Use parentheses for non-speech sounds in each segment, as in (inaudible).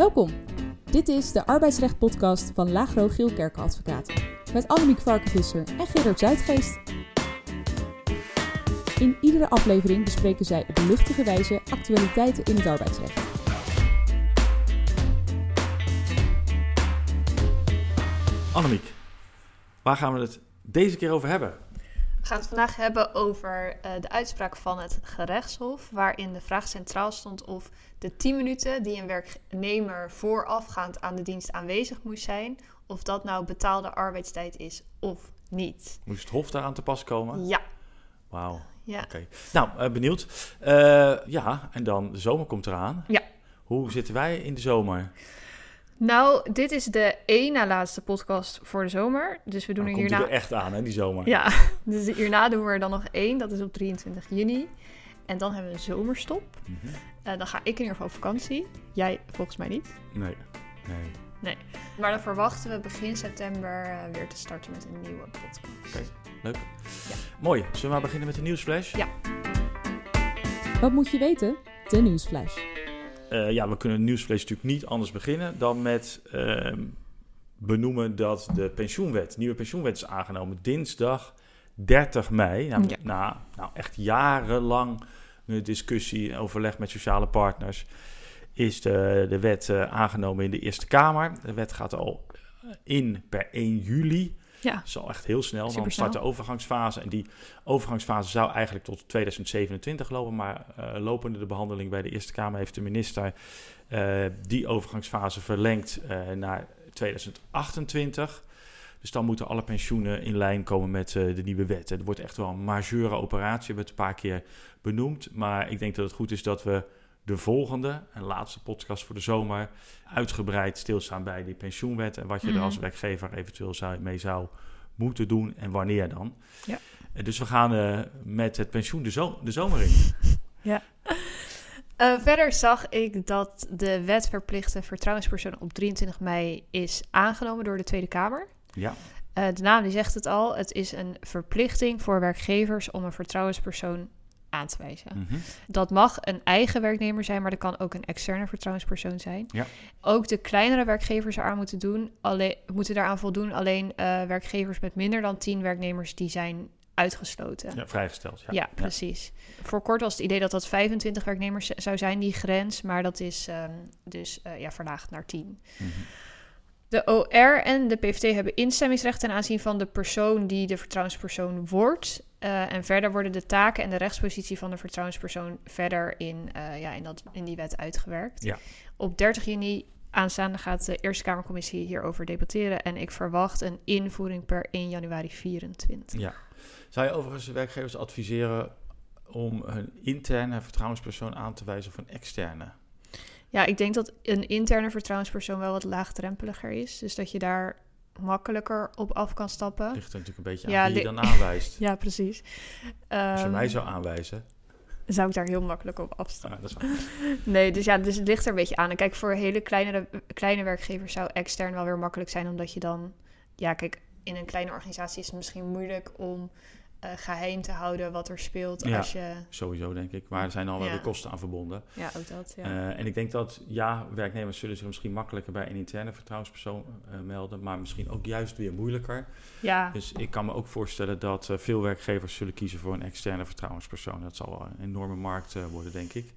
Welkom. Dit is de arbeidsrecht-podcast van Lagro Geelkerken Advocaten. Met Annemiek Varkenvisser en Gerard Zuidgeest. In iedere aflevering bespreken zij op luchtige wijze actualiteiten in het arbeidsrecht. Annemiek, waar gaan we het deze keer over hebben? We gaan het vandaag hebben over uh, de uitspraak van het gerechtshof, waarin de vraag centraal stond of de 10 minuten die een werknemer voorafgaand aan de dienst aanwezig moest zijn, of dat nou betaalde arbeidstijd is of niet. Moest het hof daaraan te pas komen? Ja. Wauw. Ja. Oké. Nou, uh, benieuwd. Uh, ja, en dan de zomer komt eraan. Ja. Hoe zitten wij in de zomer? Nou, dit is de één na laatste podcast voor de zomer. Dus we doen Dan er komt hierna... er echt aan, hè, die zomer. Ja, (laughs) dus hierna doen we er dan nog één. Dat is op 23 juni. En dan hebben we een zomerstop. Mhm. Uh, dan ga ik in ieder geval op vakantie. Jij volgens mij niet. Nee. Nee. Nee. Maar dan verwachten we begin september uh, weer te starten met een nieuwe podcast. Oké, leuk. Ja. Mooi. Zullen we maar beginnen met de nieuwsflash? Ja. Wat moet je weten? De nieuwsflash. Uh, ja, we kunnen de nieuwsflash natuurlijk niet anders beginnen dan met uh, benoemen dat de pensioenwet, nieuwe pensioenwet is aangenomen dinsdag 30 mei. Nou, Ja. na nou, echt jarenlang discussie en overleg met sociale partners is de, de wet uh, aangenomen in de Eerste Kamer. De wet gaat al in per 1 juli. Ja. Dat is al echt heel snel. Dan Supersnel. start de overgangsfase. En die overgangsfase zou eigenlijk tot 2027 lopen. Maar uh, lopende de behandeling bij de Eerste Kamer heeft de minister uh, die overgangsfase verlengd uh, naar 2028. Dus dan moeten alle pensioenen in lijn komen met de nieuwe wet. Het wordt echt wel een majeure operatie. We hebben het een paar keer benoemd. Maar ik denk dat het goed is dat we de volgende en laatste podcast voor de zomer uitgebreid stilstaan bij die pensioenwet en wat je Mhm. er als werkgever eventueel zou, mee zou moeten doen en wanneer dan. Ja. En Dus we gaan uh, met het pensioen de, zo de zomer in. (laughs) Uh, verder zag ik dat de wet verplichte vertrouwenspersoon op 23 mei is aangenomen door de Tweede Kamer. Ja, Uh, de naam die zegt het al. Het is een verplichting voor werkgevers om een vertrouwenspersoon aan te wijzen. mhm. Dat mag een eigen werknemer zijn, maar dat kan ook een externe vertrouwenspersoon zijn. Ja. Ook de kleinere werkgevers eraan moeten, doen, alleen, moeten daaraan voldoen. Alleen uh, werkgevers met minder dan 10 werknemers, die zijn uitgesloten. ja vrijgesteld. Ja. Ja, precies. Voor kort was het idee dat dat 25 werknemers zou zijn, die grens. Maar dat is um, dus uh, ja, verlaagd naar 10. Mhm. De OR en de PVT hebben instemmingsrecht ten aanzien van de persoon die de vertrouwenspersoon wordt. Uh, en verder worden de taken en de rechtspositie van de vertrouwenspersoon verder in, uh, ja, in, dat, in die wet uitgewerkt. Ja. Op 30 juni aanstaande gaat de Eerste Kamercommissie hierover debatteren. En ik verwacht een invoering per 1 januari 24. Ja. Zou je overigens de werkgevers adviseren om een interne vertrouwenspersoon aan te wijzen of een externe? Ja, ik denk dat een interne vertrouwenspersoon wel wat laagdrempeliger is. Dus dat je daar makkelijker op af kan stappen. Ligt er natuurlijk een beetje aan Ja, wie je dan aanwijst. (laughs) Ja, precies. Als je Ehm, mij zou aanwijzen, zou ik daar heel makkelijk op afstappen. ah, dat is wel... (laughs) Nee, dus ja, dus het ligt er een beetje aan. En kijk, voor hele kleine, kleine werkgevers zou extern wel weer makkelijk zijn, omdat je dan... Ja, kijk, in een kleine organisatie is het misschien moeilijk om uh, geheim te houden wat er speelt Ja. als je... Sowieso, denk ik. Maar er zijn al wel Ja. weer kosten aan verbonden. Ja, ook dat, ja. Uh, en ik denk dat, ja, werknemers zullen zich misschien makkelijker bij een interne vertrouwenspersoon uh, melden, maar misschien ook juist weer moeilijker. ja, Dus ik kan me ook voorstellen dat uh, veel werkgevers zullen kiezen voor een externe vertrouwenspersoon. Dat zal wel een enorme markt uh, worden, denk ik.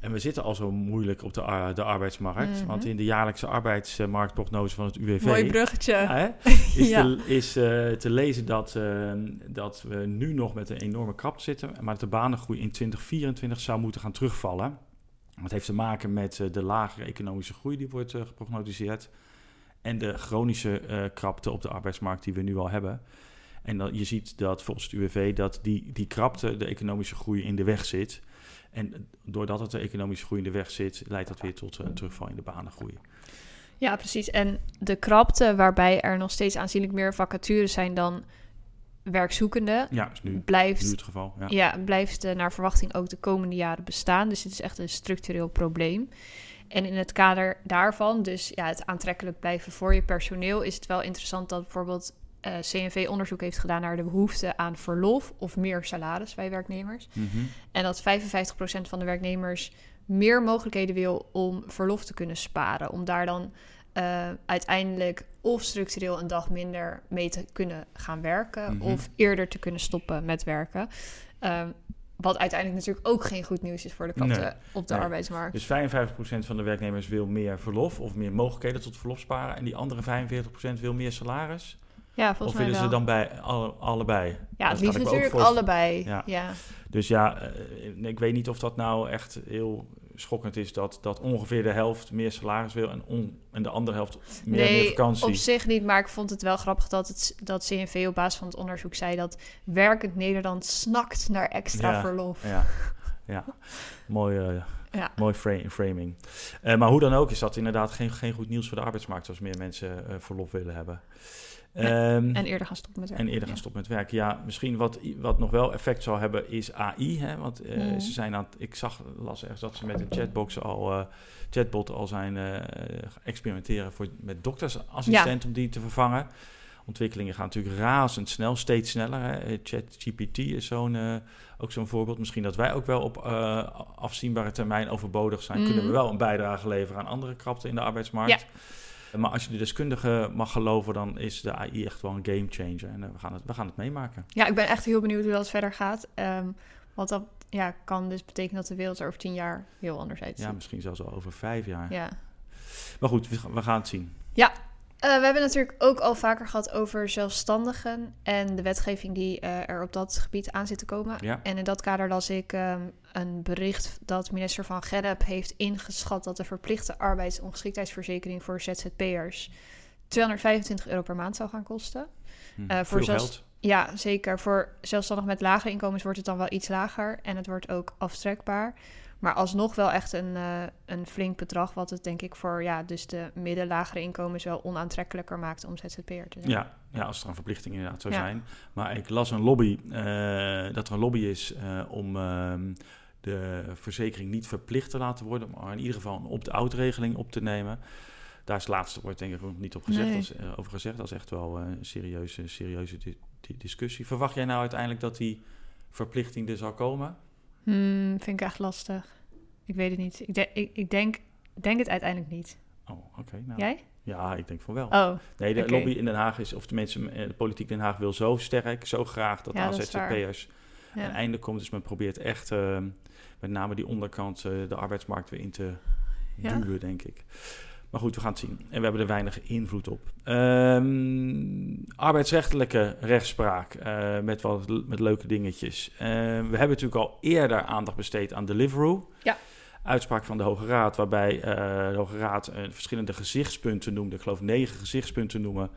En we zitten al zo moeilijk op de, ar- de arbeidsmarkt. Mhm. Want in de jaarlijkse arbeidsmarktprognose van het UWV... mooi bruggetje. (laughs) Is, Ja. te, is uh, te lezen dat, uh, dat we nu nog met een enorme krap zitten, maar dat de banengroei in 2024 zou moeten gaan terugvallen. Dat heeft te maken met uh, de lagere economische groei die wordt geprognosticeerd en de chronische krapte op de arbeidsmarkt die we nu al hebben. En dan, je ziet dat volgens het UWV dat die, die krapte de economische groei in de weg zit. En doordat het de economische groei in de weg zit, leidt dat weer tot een terugval in de banengroei. Ja, precies. En de krapte waarbij er nog steeds aanzienlijk meer vacatures zijn dan werkzoekenden, Ja, is nu, blijft, nu het geval. Ja. ja. blijft uh, naar verwachting ook de komende jaren bestaan. Dus het is echt een structureel probleem. En in het kader daarvan, dus ja, het aantrekkelijk blijven voor je personeel, is het wel interessant dat bijvoorbeeld uh, CNV onderzoek heeft gedaan naar de behoefte aan verlof of meer salaris bij werknemers. Mhm. En dat 55% van de werknemers meer mogelijkheden wil om verlof te kunnen sparen. Om daar dan uh, uiteindelijk of structureel een dag minder mee te kunnen gaan werken. Mhm. Of eerder te kunnen stoppen met werken. Um, wat uiteindelijk natuurlijk ook geen goed nieuws is voor de klanten Nee. op de Nee. arbeidsmarkt. Dus 55% van de werknemers wil meer verlof of meer mogelijkheden tot verlof sparen. En die andere 45% wil meer salaris. Ja, Of volgens mij willen wel. ze dan bij alle, allebei? ja, het liefst natuurlijk allebei. Ja. Ja. Dus ja, eh, ik weet niet of dat nou echt heel schokkend is dat, dat ongeveer de helft meer salaris wil en, on, en de andere helft meer, meer Nee, vakantie. op zich niet, maar ik vond het wel grappig dat, het, dat CNV op basis van het onderzoek zei dat werkend Nederland snakt naar extra Ja. verlof. Ja, ja. mooi, eh, Ja. mooi fra- framing. Eh, maar hoe dan ook is dat inderdaad geen, geen goed nieuws voor de arbeidsmarkt als meer mensen verlof willen hebben. Ehm, En eerder gaan stoppen met werken. En eerder gaan Ja. stoppen met werken. Ja, misschien wat, wat nog wel effect zal hebben is AI. Hè? Want eh, Mhm. ze zijn aan het- ik zag, las ergens dat ze met een chatbox al, eh, chatbot al zijn gaan experimenteren voor, met doktersassistent om die te vervangen. Ontwikkelingen gaan natuurlijk razendsnel, steeds sneller. ChatGPT is zo'n, ook zo'n voorbeeld. Misschien dat wij ook wel op afzienbare termijn overbodig zijn. Mhm. Kunnen we wel een bijdrage leveren aan andere krapten in de arbeidsmarkt. Maar als je de deskundige mag geloven, dan is de AI echt wel een game changer. En eh, we, gaan het, we gaan het meemaken. Ja, ik ben echt heel benieuwd hoe dat verder gaat. Ehm, want dat ja, kan dus betekenen dat de wereld er over tien jaar heel anders uitziet. Ja, misschien zelfs al over vijf jaar. Ja. Maar goed, we, gaan- we gaan het zien. Eh, we hebben natuurlijk ook al vaker gehad over zelfstandigen en de wetgeving die eh, er op dat gebied aan zit te komen. Ja. En in dat kader las ik ehm, een bericht dat minister Van Gerp heeft ingeschat dat de verplichte arbeidsongeschiktheidsverzekering voor ZZP'ers 225 euro per maand zou gaan kosten. Hm, Eh, voor zelfs- geld. Ja, zeker. Voor zelfstandig met lagere inkomens wordt het dan wel iets lager en het wordt ook aftrekbaar. Maar alsnog wel echt een, eh, een flink bedrag, wat het denk ik voor ja, dus de middenlagere inkomens wel onaantrekkelijker maakt om ZZP'er te zijn. Ja, ja, als er een verplichting inderdaad zou Ja. zijn. Maar ik las een lobby, eh, dat er een lobby is eh, om ehm, de verzekering niet verplicht te laten worden, maar in ieder geval een opt-out regeling op te nemen. Daar is het laatste woord denk ik ook niet op gezegd, Nee. over gezegd. Dat is echt wel een serieuze, serieuze di- di- discussie. Verwacht jij nou uiteindelijk dat die verplichting er zal komen? Hmm, vind ik echt lastig. Ik weet het niet. Ik, de- ik, ik denk, denk het uiteindelijk niet. Oh, oké. nou. Jij? Ja, ik denk van wel. Oh, Nee, de lobby in Den Haag is, of tenminste eh, de politiek in Den Haag wil zo sterk, zo graag dat Ja, waar. ZZP'ers ja. een einde komt. Dus men probeert echt eh, met name die onderkant eh, de arbeidsmarkt weer in te Ja. duwen, denk ik. Maar goed, we gaan het zien. En we hebben er weinig invloed op. Ehm, arbeidsrechtelijke rechtspraak eh, met wat met leuke dingetjes. Eh, we hebben natuurlijk al eerder aandacht besteed aan Deliveroo. Ja. Uitspraak van de Hoge Raad, waarbij eh, de Hoge Raad verschillende gezichtspunten noemde. Ik geloof negen gezichtspunten noemen.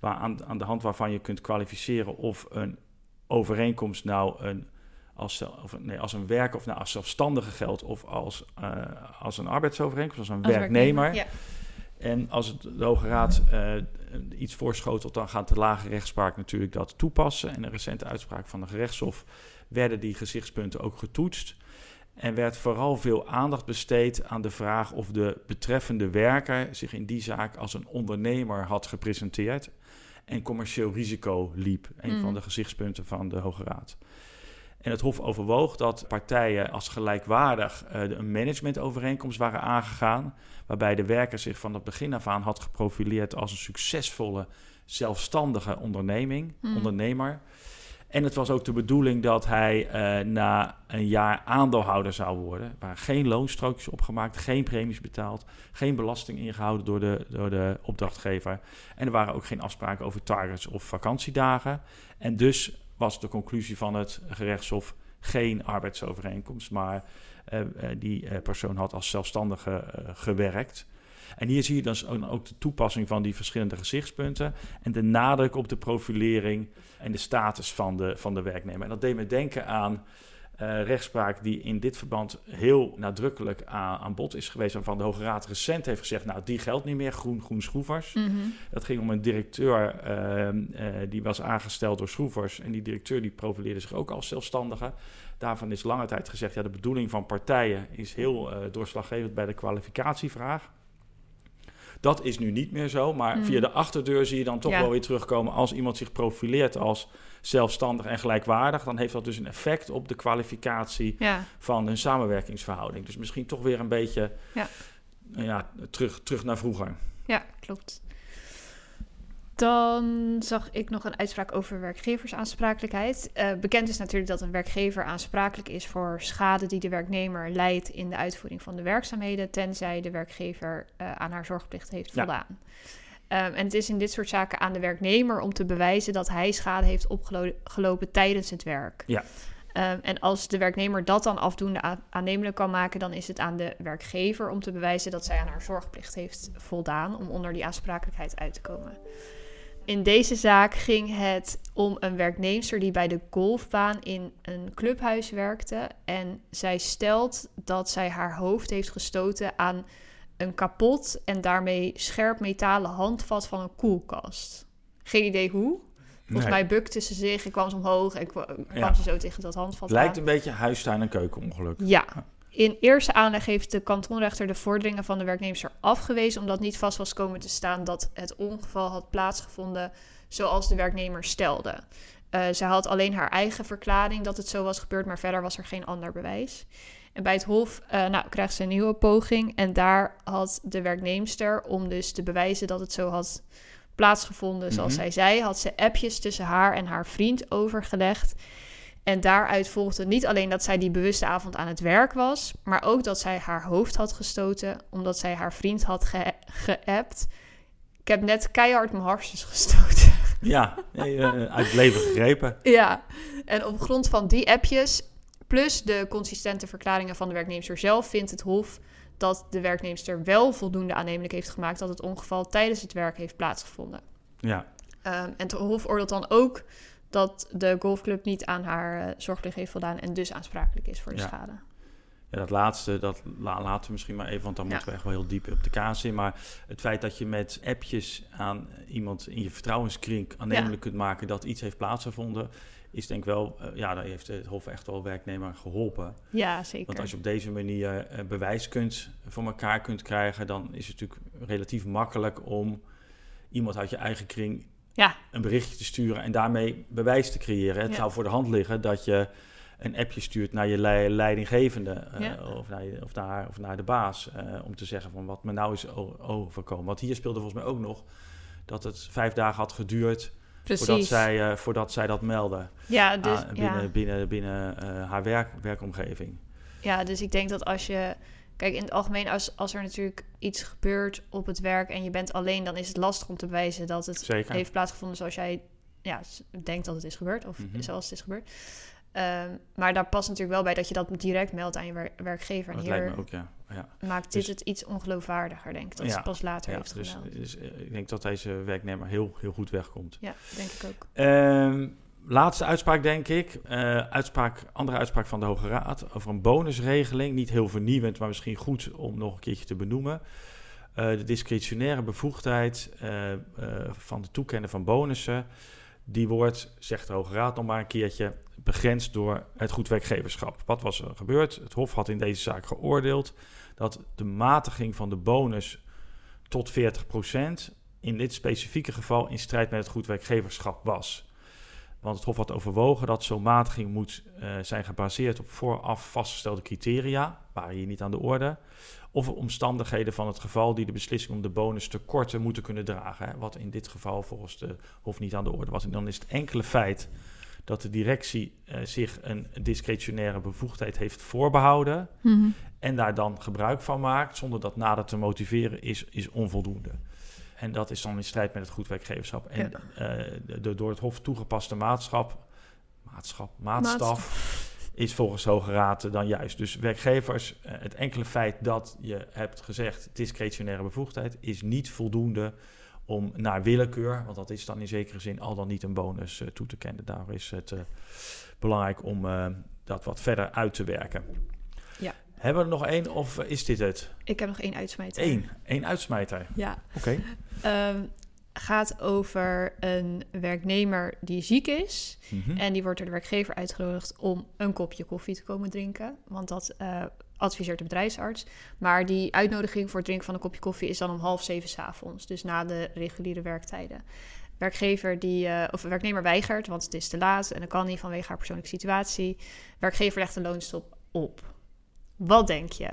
Waar aan, aan de hand waarvan je kunt kwalificeren of een overeenkomst nou een, als, of, nee, als een werk of nou als zelfstandige geldt of als, eh, als een arbeidsovereenkomst, als een Als werknemer. Ja. En als het de Hoge Raad eh, iets voorschotelt, dan gaat de lage rechtspraak natuurlijk dat toepassen. En een recente uitspraak van de gerechtshof werden die gezichtspunten ook getoetst. En werd vooral veel aandacht besteed aan de vraag of de betreffende werker zich in die zaak als een ondernemer had gepresenteerd en commercieel risico liep. Een Mhm. van de gezichtspunten van de Hoge Raad. En het Hof overwoog dat partijen als gelijkwaardig eh, een managementovereenkomst waren aangegaan, waarbij de werker zich van het begin af aan had geprofileerd als een succesvolle, zelfstandige onderneming, Mhm. ondernemer. En het was ook de bedoeling dat hij eh, na een jaar aandeelhouder zou worden. Er waren geen loonstrookjes opgemaakt, geen premies betaald, geen belasting ingehouden door de, door de opdrachtgever. En er waren ook geen afspraken over targets of vakantiedagen. En dus was de conclusie van het gerechtshof geen arbeidsovereenkomst, maar eh, eh, die eh, persoon had als zelfstandige gewerkt. En hier zie je dus ook, ook de toepassing van die verschillende gezichtspunten en de nadruk op de profilering en de status van de, van de werknemer. En dat deed me denken aan eh, rechtspraak die in dit verband heel nadrukkelijk aan, aan bod is geweest, waarvan de Hoge Raad recent heeft gezegd, nou die geldt niet meer, groen, groen schroevers. Mhm. Dat ging om een directeur ehm, eh, die was aangesteld door schroevers. En die directeur die profileerde zich ook als zelfstandige. Daarvan is lange tijd gezegd, ja, de bedoeling van partijen is heel eh, doorslaggevend bij de kwalificatievraag. Dat is nu niet meer zo, maar Mm. via de achterdeur zie je dan toch Ja. wel weer terugkomen. Als iemand zich profileert als zelfstandig en gelijkwaardig, dan heeft dat dus een effect op de kwalificatie Ja, van hun samenwerkingsverhouding. Dus misschien toch weer een beetje Ja. ja, terug, terug naar vroeger. ja, klopt. Dan zag ik nog een uitspraak over werkgeversaansprakelijkheid. Eh, bekend is natuurlijk dat een werkgever aansprakelijk is voor schade die de werknemer leidt in de uitvoering van de werkzaamheden, tenzij de werkgever eh, aan haar zorgplicht heeft Ja. voldaan. Ehm, en het is in dit soort zaken aan de werknemer om te bewijzen dat hij schade heeft opgelopen tijdens het werk. Ja. Ehm, en als de werknemer dat dan afdoende aannemelijk kan maken, dan is het aan de werkgever om te bewijzen dat zij aan haar zorgplicht heeft voldaan om onder die aansprakelijkheid uit te komen. In deze zaak ging het om een werknemster die bij de golfbaan in een clubhuis werkte. En zij stelt dat zij haar hoofd heeft gestoten aan een kapot en daarmee scherp metalen handvat van een koelkast. Geen idee hoe. Volgens Nee. mij bukte ze zich en kwam ze omhoog en kwa- kwam Ja. ze zo tegen dat handvat lijkt aan. een beetje huistuin- en keukenongeluk. Ja. In eerste aanleg heeft de kantonrechter de vorderingen van de werknemster afgewezen... omdat niet vast was komen te staan dat het ongeval had plaatsgevonden zoals de werknemer stelde. Eh zij had alleen haar eigen verklaring dat het zo was gebeurd... maar verder was er geen ander bewijs. En bij het Hof eh, nou, krijgt ze een nieuwe poging... en daar had de werknemster, om dus te bewijzen dat het zo had plaatsgevonden... zoals Mhm. zij zei, had ze appjes tussen haar en haar vriend overgelegd... En daaruit volgde niet alleen dat zij die bewuste avond aan het werk was, maar ook dat zij haar hoofd had gestoten omdat zij haar vriend had ge- geappt. Ik heb net keihard mijn hartjes gestoten. Ja, nee, eh, uit het leven gegrepen. ja, en op grond van die appjes, plus de consistente verklaringen van de werknemster zelf, vindt het Hof dat de werknemster wel voldoende aannemelijk heeft gemaakt dat het ongeval tijdens het werk heeft plaatsgevonden. Ja, Ehm, en het Hof oordeelt dan ook dat de golfclub niet aan haar eh, zorgplicht heeft voldaan en dus aansprakelijk is voor de Ja. schade. Ja, dat laatste, dat la- laten we misschien maar even, want dan Ja. moeten we echt wel heel diep op de kaas in. Maar het feit dat je met appjes aan iemand in je vertrouwenskring aannemelijk kunt maken dat iets heeft plaatsgevonden, is denk ik wel, eh, ja, daar heeft het Hof echt wel werknemer geholpen. Ja, zeker. Want als je op deze manier eh, bewijs kunt voor elkaar kunt krijgen, dan is het natuurlijk relatief makkelijk om iemand uit je eigen kring Ja. een berichtje te sturen en daarmee bewijs te creëren. Het Ja. zou voor de hand liggen dat je een appje stuurt naar je lei- leidinggevende eh, Ja. of, naar je, of, naar, of naar de baas eh, om te zeggen van wat me nou is overkomen. Want hier speelde volgens mij ook nog dat het vijf dagen had geduurd Precies. voordat zij, eh, voordat zij dat meldde ja, dus, aan- binnen, binnen, binnen haar werk, werkomgeving. ja, dus ik denk dat als je... Kijk, in het algemeen, als, als er natuurlijk iets gebeurt op het werk en je bent alleen... dan is het lastig om te bewijzen dat het Zeker. heeft plaatsgevonden zoals jij ja, denkt dat het is gebeurd. Of Mhm. zoals het is gebeurd. Ehm, maar daar past natuurlijk wel bij dat je dat direct meldt aan je wer- werkgever. En Dat hier lijkt me ook, ja. ja. maakt dit Dus- het iets ongeloofwaardiger, denk ik. Dat Ja, het pas later ja heeft dus, dus, eh, ik denk dat deze werknemer heel, heel goed wegkomt. Ja, denk ik ook. Ehm, laatste uitspraak, denk ik. Eh, uitspraak, andere uitspraak van de Hoge Raad over een bonusregeling. Niet heel vernieuwend, maar misschien goed om nog een keertje te benoemen. Eh, de discretionaire bevoegdheid eh, van de toekennen van bonussen. Die wordt, zegt de Hoge Raad nog maar een keertje, begrensd door het goed werkgeverschap. Wat was er gebeurd? Het Hof had in deze zaak geoordeeld dat de matiging van de bonus tot 40% in dit specifieke geval in strijd met het goed werkgeverschap was. Want het Hof had overwogen dat zo'n matiging moet eh, zijn gebaseerd op vooraf vastgestelde criteria, waren hier niet aan de orde, of omstandigheden van het geval die de beslissing om de bonus te korten moeten kunnen dragen. Hè, wat in dit geval volgens de Hof niet aan de orde was. En dan is het enkele feit dat de directie eh, zich een discretionaire bevoegdheid heeft voorbehouden en daar dan gebruik van maakt zonder dat nader te motiveren, is, is onvoldoende. En dat is dan in strijd met het goed werkgeverschap. En eh, de, de door het Hof toegepaste maatschap, maatschap, maatstaf, is volgens Hoge Raad dan juist. Dus werkgevers, eh, het enkele feit dat je hebt gezegd discretionaire bevoegdheid is niet voldoende om naar willekeur, want dat is dan in zekere zin al dan niet een bonus eh, toe te kennen. Daar is het belangrijk om dat wat verder uit te werken. Hebben we er nog één of is dit het? Ik heb nog één uitsmijter. Eén. Eén uitsmijter. Ja. Oké. Ehm, gaat over een werknemer die ziek is. Mhm. En die wordt door de werkgever uitgenodigd om een kopje koffie te komen drinken. Want dat eh, adviseert de bedrijfsarts. Maar die uitnodiging voor het drinken van een kopje koffie is dan om half zeven s avonds. Dus na de reguliere werktijden. Werkgever die, uh, of werknemer weigert, want het is te laat en dan kan niet vanwege haar persoonlijke situatie. Werkgever legt een loonstop op. Wat denk je?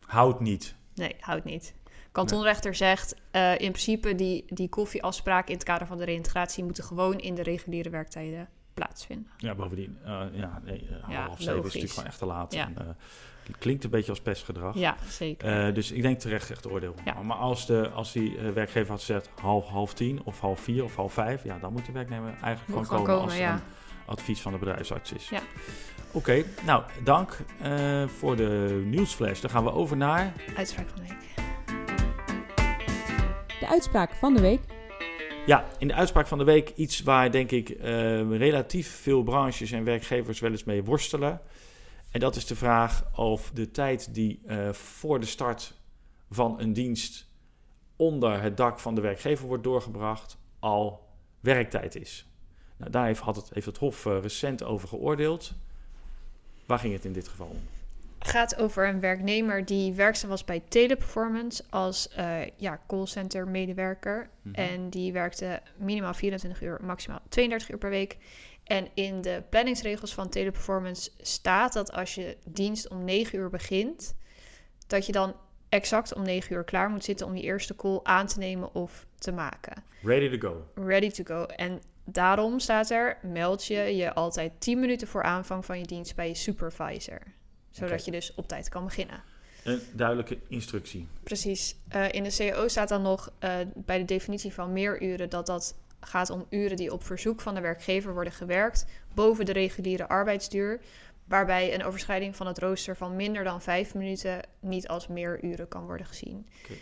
Houdt niet. Nee, houdt niet. Kantonrechter zegt uh, in principe die, die koffieafspraken in het kader van de reïntegratie moeten gewoon in de reguliere werktijden plaatsvinden. Ja, bovendien, uh, ja, nee, Ja, half zeven is natuurlijk gewoon echt te laat. Ja. En, eh, het klinkt een beetje als pestgedrag. Ja, zeker. Eh, dus ik denk terecht echt oordeel. Ja. Maar als, de, als die eh, werkgever had gezegd half, half tien of half vier of half vijf, ja, dan moet de werknemer eigenlijk Moet gewoon gewoon komen, komen, als ja. er een advies van de bedrijfsarts is. Ja. Oké, nou dank eh, voor de nieuwsflash. Dan gaan we over naar. Uitspraak van de week. De uitspraak van de week. Ja, in de uitspraak van de week iets waar denk ik eh, relatief veel branches en werkgevers wel eens mee worstelen. En dat is de vraag of de tijd die eh, voor de start van een dienst onder het dak van de werkgever wordt doorgebracht, al werktijd is. Nou, daar heeft, had het, heeft het Hof recent over geoordeeld. Waar ging het in dit geval om? gaat over een werknemer die werkzaam was bij Teleperformance als eh ja, callcenter medewerker. Mhm. En die werkte minimaal 24 uur, maximaal 32 uur per week. En in de planningsregels van Teleperformance staat dat als je dienst om 9 uur begint, dat je dan exact om 9 uur klaar moet zitten om je eerste call aan te nemen of te maken. Ready to go. Ready to go. En daarom staat er, meld je je altijd 10 minuten voor aanvang van je dienst bij je supervisor. Zodat je dus op tijd kan beginnen. Een duidelijke instructie. Precies. Eh, in de CAO staat dan nog eh, bij de definitie van meeruren dat dat gaat om uren die op verzoek van de werkgever worden gewerkt boven de reguliere arbeidsduur, waarbij een overschrijding van het rooster van minder dan vijf minuten niet als meeruren kan worden gezien. Oké.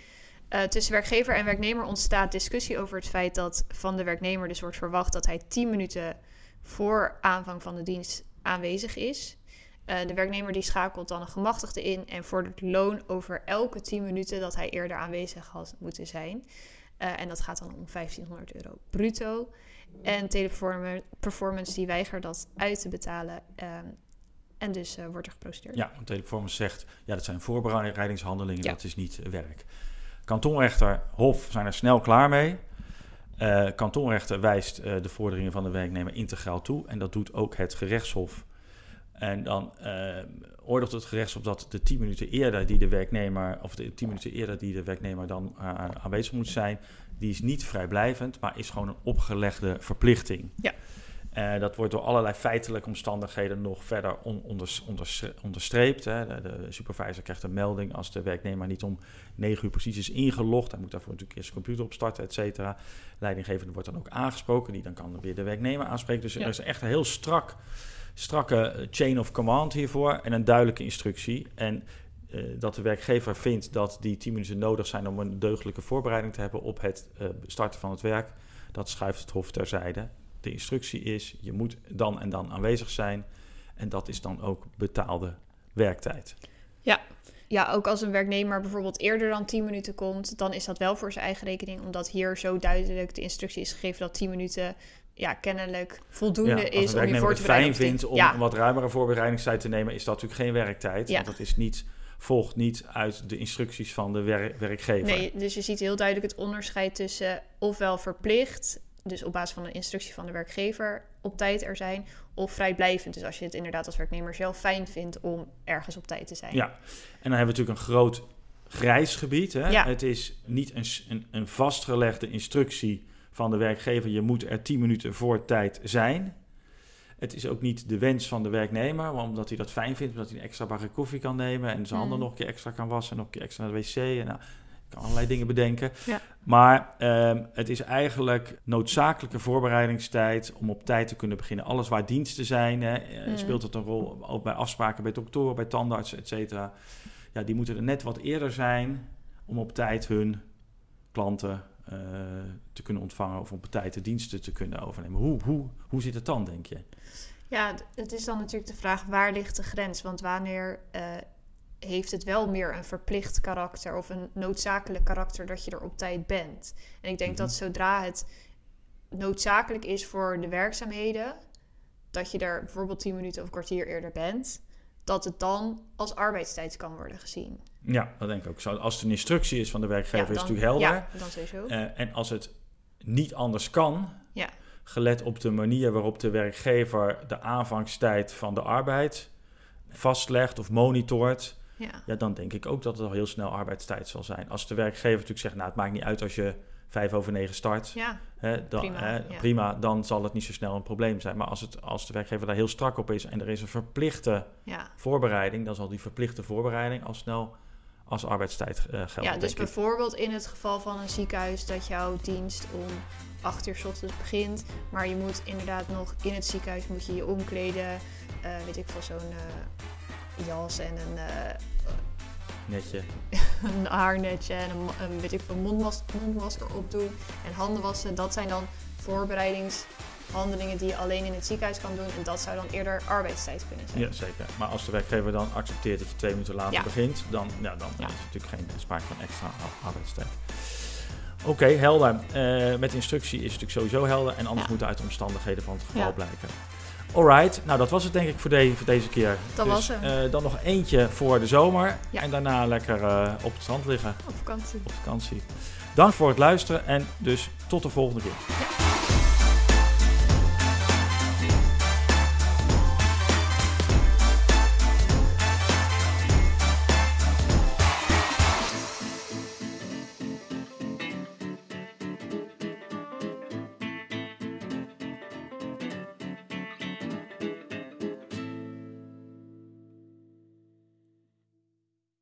Eh, tussen werkgever en werknemer ontstaat discussie over het feit dat van de werknemer dus wordt verwacht dat hij 10 minuten voor aanvang van de dienst aanwezig is. Eh, de werknemer die schakelt dan een gemachtigde in en vordert loon over elke 10 minuten dat hij eerder aanwezig had moeten zijn. Eh, en dat gaat dan om 1500 euro bruto. En Teleperformance die weigert dat uit te betalen. ehm, en dus wordt er geprocedeerd. Ja, want Teleperformance zegt, ja, dat zijn voorbereidingshandelingen, Ja. dat is niet werk. Kantonrechter, Hof zijn er snel klaar mee. Eh, kantonrechter wijst eh, de vorderingen van de werknemer integraal toe. En dat doet ook het gerechtshof. En dan eh, oordeelt het gerechtshof dat de 10 minuten eerder die de werknemer, of de 10 minuten eerder die de werknemer dan aanwezig moet zijn, die is niet vrijblijvend, maar is gewoon een opgelegde verplichting. Ja. Eh, dat wordt door allerlei feitelijke omstandigheden nog verder on- onders- onders- onderstreept. Hè. De, de supervisor krijgt een melding als de werknemer niet om 9 uur precies is ingelogd. Hij moet daarvoor natuurlijk eerst zijn computer opstarten, et cetera. Leidinggevende wordt dan ook aangesproken. Die dan kan weer de werknemer aanspreken. Dus Ja. er is echt een heel strak, strakke chain of command hiervoor en een duidelijke instructie. En eh, dat de werkgever vindt dat die 10 minuten nodig zijn om een deugdelijke voorbereiding te hebben op het eh, starten van het werk, dat schuift het Hof terzijde. De instructie is, je moet dan en dan aanwezig zijn. En dat is dan ook betaalde werktijd. Ja, ook als een werknemer bijvoorbeeld eerder dan 10 minuten komt, dan is dat wel voor zijn eigen rekening, omdat hier zo duidelijk de instructie is gegeven dat 10 minuten ja, kennelijk voldoende Ja, als is om je voor te fijn bereiden. op die- vindt om ja, wat ruimere voorbereidingstijd te nemen, is dat natuurlijk geen werktijd. Ja. Want dat is niet, volgt niet uit de instructies van de wer- werkgever. nee, dus je ziet heel duidelijk het onderscheid tussen ofwel verplicht, dus op basis van een instructie van de werkgever op tijd er zijn, of vrijblijvend. Dus als je het inderdaad als werknemer zelf fijn vindt om ergens op tijd te zijn. Ja, en dan hebben we natuurlijk een groot grijs gebied. Hè? Ja. Het is niet een, een, een vastgelegde instructie van de werkgever. Je moet er 10 minuten voor tijd zijn. Het is ook niet de wens van de werknemer, maar omdat hij dat fijn vindt, omdat hij een extra bakje koffie kan nemen en zijn handen Mm. nog een keer extra kan wassen en nog een keer extra naar de wc. En nou, kan allerlei dingen bedenken. Ja. Maar ehm, het is eigenlijk noodzakelijke voorbereidingstijd om op tijd te kunnen beginnen. Alles waar diensten zijn, hè, eh, Mm. speelt het een rol. Ook bij afspraken bij doktoren, bij tandartsen, et cetera. Ja, die moeten er net wat eerder zijn om op tijd hun klanten eh, te kunnen ontvangen of op tijd de diensten te kunnen overnemen. Hoe, hoe, hoe zit het dan, denk je? Ja, het is dan natuurlijk de vraag waar ligt de grens? Want wanneer eh, heeft het wel meer een verplicht karakter of een noodzakelijk karakter dat je er op tijd bent? En ik denk Mhm. dat zodra het noodzakelijk is voor de werkzaamheden, dat je er bijvoorbeeld 10 minuten of kwartier eerder bent, dat het dan als arbeidstijd kan worden gezien. Ja, dat denk ik ook. Zo, als het een instructie is van de werkgever, Ja, is het natuurlijk helder. Ja, dan sowieso. Eh, en als het niet anders kan, Ja. gelet op de manier waarop de werkgever de aanvangstijd van de arbeid vastlegt of monitort, ja. ja, dan denk ik ook dat het al heel snel arbeidstijd zal zijn. Als de werkgever natuurlijk zegt, nou, het maakt niet uit als je vijf over negen start, ja, hè, dan, Prima, hè, ja. prima, dan zal het niet zo snel een probleem zijn. Maar als, het, als de werkgever daar heel strak op is en er is een verplichte ja. voorbereiding, dan zal die verplichte voorbereiding al snel als arbeidstijd eh, gelden. ja, dus bijvoorbeeld in het geval van een ziekenhuis dat jouw dienst om 8 uur 's ochtends begint, maar je moet inderdaad nog in het ziekenhuis moet je je omkleden, eh, weet ik veel, zo'n eh, jas en een, Netje. (laughs) een haarnetje en een, een weet ik mondmas mondmasker opdoen en handen wassen. Dat zijn dan voorbereidingshandelingen die je alleen in het ziekenhuis kan doen en dat zou dan eerder arbeidstijd kunnen zijn. Ja, zeker. Maar als de werkgever dan accepteert dat je twee minuten later Ja. begint, dan, ja, dan Ja. is er natuurlijk geen sprake van extra ar- arbeidstijd. Oké, helder. Eh, met instructie is het natuurlijk sowieso helder en anders Ja. moet uit de omstandigheden van het geval blijken. Alright, nou dat was het denk ik voor, de, voor deze keer. Dat dus, was hem. eh, dan nog eentje voor de zomer Ja. en daarna lekker eh, op het strand liggen Op vakantie. op vakantie. Dank voor het luisteren en dus tot de volgende keer. Ja.